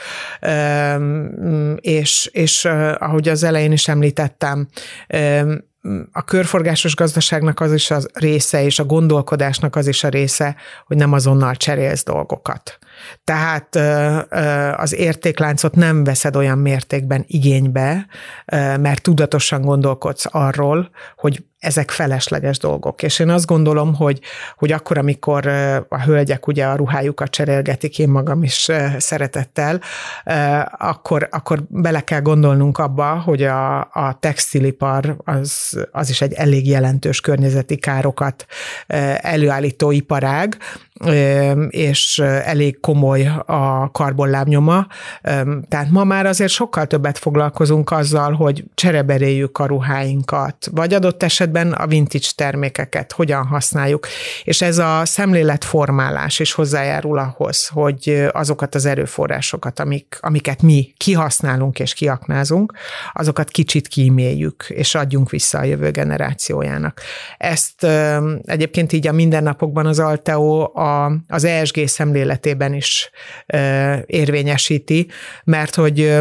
És, és ahogy az elején is említettem, a körforgásos gazdaságnak az is a része, és a gondolkodásnak az is a része, hogy nem azonnal cserélsz dolgokat. Tehát az értékláncot nem veszed olyan mértékben igénybe, mert tudatosan gondolkodsz arról, hogy ezek felesleges dolgok. És én azt gondolom, hogy, hogy akkor, amikor a hölgyek ugye a ruhájukat cserélgetik, én magam is szeretettel, akkor, akkor bele kell gondolnunk abba, hogy a, a textilipar az, az is egy elég jelentős környezeti károkat előállító iparág, és elég komoly a karbonlábnyoma. Tehát ma már azért sokkal többet foglalkozunk azzal, hogy csereberéljük a ruháinkat, vagy adott esetben a vintage termékeket hogyan használjuk. És ez a szemléletformálás is hozzájárul ahhoz, hogy azokat az erőforrásokat, amik, amiket mi kihasználunk és kiaknázunk, azokat kicsit kíméljük, és adjunk vissza a jövő generációjának. Ezt egyébként így a mindennapokban az Alteo a az ESG szemléletében is érvényesíti, mert hogy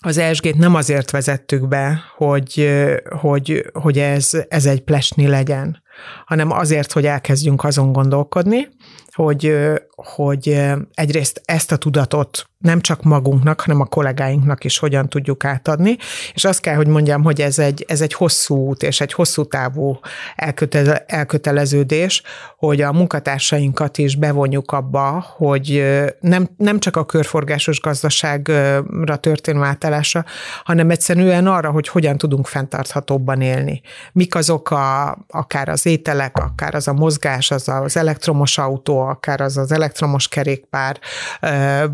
az ESG-t nem azért vezettük be, hogy, hogy, hogy ez, ez egy plesni legyen, hanem azért, hogy elkezdjünk azon gondolkodni, hogy, hogy egyrészt ezt a tudatot nem csak magunknak, hanem a kollégáinknak is hogyan tudjuk átadni, és azt kell, hogy mondjam, hogy ez egy, ez egy hosszú út és egy hosszú távú elkötele, elköteleződés, hogy a munkatársainkat is bevonjuk abba, hogy nem, nem csak a körforgásos gazdaságra történő átállása, hanem egyszerűen arra, hogy hogyan tudunk fenntarthatóbban élni. Mik azok a, akár az ételek, akár az a mozgás, az az elektromos autó, akár az az elektromos kerékpár,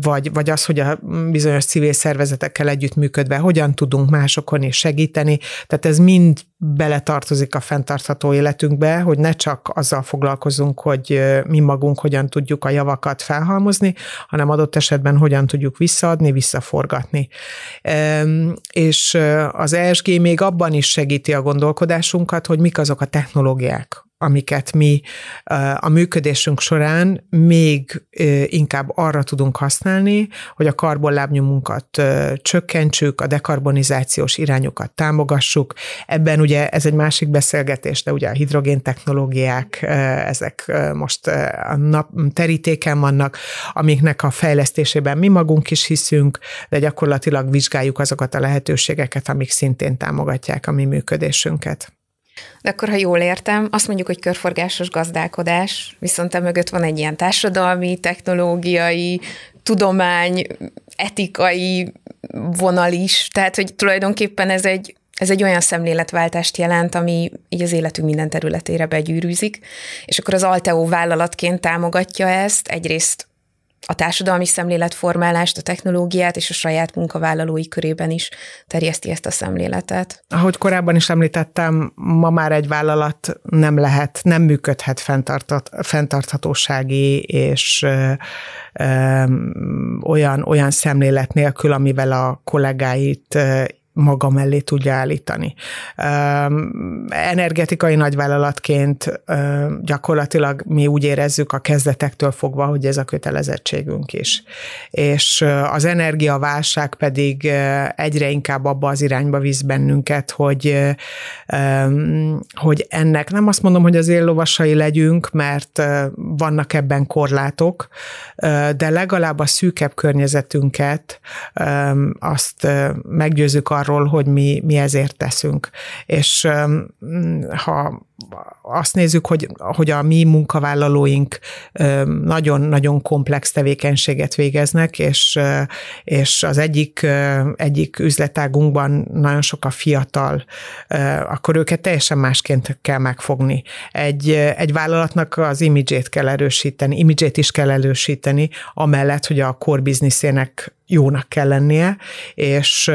vagy, vagy az, hogy a bizonyos civil szervezetekkel együttműködve hogyan tudunk másokon is segíteni. Tehát ez mind beletartozik a fenntartható életünkbe, hogy ne csak azzal foglalkozunk, hogy mi magunk hogyan tudjuk a javakat felhalmozni, hanem adott esetben hogyan tudjuk visszaadni, visszaforgatni. És az ESG még abban is segíti a gondolkodásunkat, hogy mik azok a technológiák, amiket mi a működésünk során még inkább arra tudunk használni, hogy a karbonlábnyomunkat csökkentsük, a dekarbonizációs irányokat támogassuk. Ebben ugye ez egy másik beszélgetés, de ugye a hidrogén technológiák, ezek most a nap terítéken vannak, amiknek a fejlesztésében mi magunk is hiszünk, de gyakorlatilag vizsgáljuk azokat a lehetőségeket, amik szintén támogatják a mi működésünket. De akkor, ha jól értem, azt mondjuk, hogy körforgásos gazdálkodás, viszont mögött van egy ilyen társadalmi, technológiai, tudomány, etikai vonal is, tehát, hogy tulajdonképpen ez egy ez egy olyan szemléletváltást jelent, ami így az életünk minden területére begyűrűzik, és akkor az Alteo vállalatként támogatja ezt, egyrészt a társadalmi szemléletformálást, a technológiát és a saját munkavállalói körében is terjeszti ezt a szemléletet. Ahogy korábban is említettem, ma már egy vállalat nem lehet, nem működhet fenntartat, fenntarthatósági és ö, ö, olyan, olyan szemlélet nélkül, amivel a kollégáit maga mellé tudja állítani. Energetikai nagyvállalatként gyakorlatilag mi úgy érezzük a kezdetektől fogva, hogy ez a kötelezettségünk is. És az energiaválság pedig egyre inkább abba az irányba visz bennünket, hogy, hogy ennek nem azt mondom, hogy az éllovasai legyünk, mert vannak ebben korlátok, de legalább a szűkebb környezetünket azt meggyőzzük arról, arról, hogy mi, mi ezért teszünk. És ha azt nézzük, hogy, hogy a mi munkavállalóink nagyon-nagyon komplex tevékenységet végeznek, és, és az egyik, egyik üzletágunkban nagyon sok a fiatal, akkor őket teljesen másként kell megfogni. Egy, egy vállalatnak az imidzsét kell erősíteni, imidzsét is kell erősíteni, amellett, hogy a core businessének jónak kell lennie, és,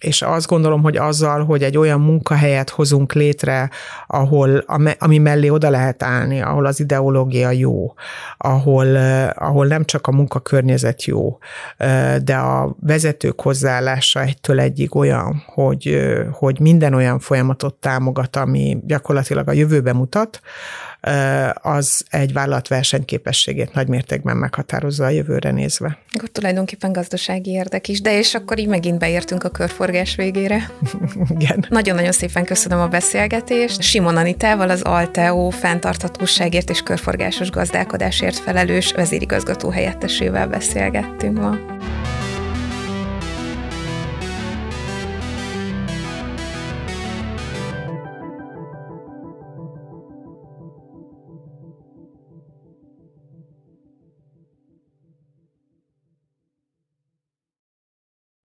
és azt gondolom, hogy azzal, hogy egy olyan munkahelyet hozunk létre, ahol, ami mellé oda lehet állni, ahol az ideológia jó, ahol, ahol nem csak a munkakörnyezet jó, de a vezetők hozzáállása egytől egyig olyan, hogy, hogy minden olyan folyamatot támogat, ami gyakorlatilag a jövőbe mutat, az egy vállalat versenyképességét nagymértékben meghatározza a jövőre nézve. Akkor tulajdonképpen gazdasági érdek is, de és akkor így megint beértünk a körforgás végére. [laughs] Igen. Nagyon-nagyon szépen köszönöm a beszélgetést. Simon Anitával, az Alteo fenntarthatóságért és körforgásos gazdálkodásért felelős vezérigazgató helyettesével beszélgettünk ma.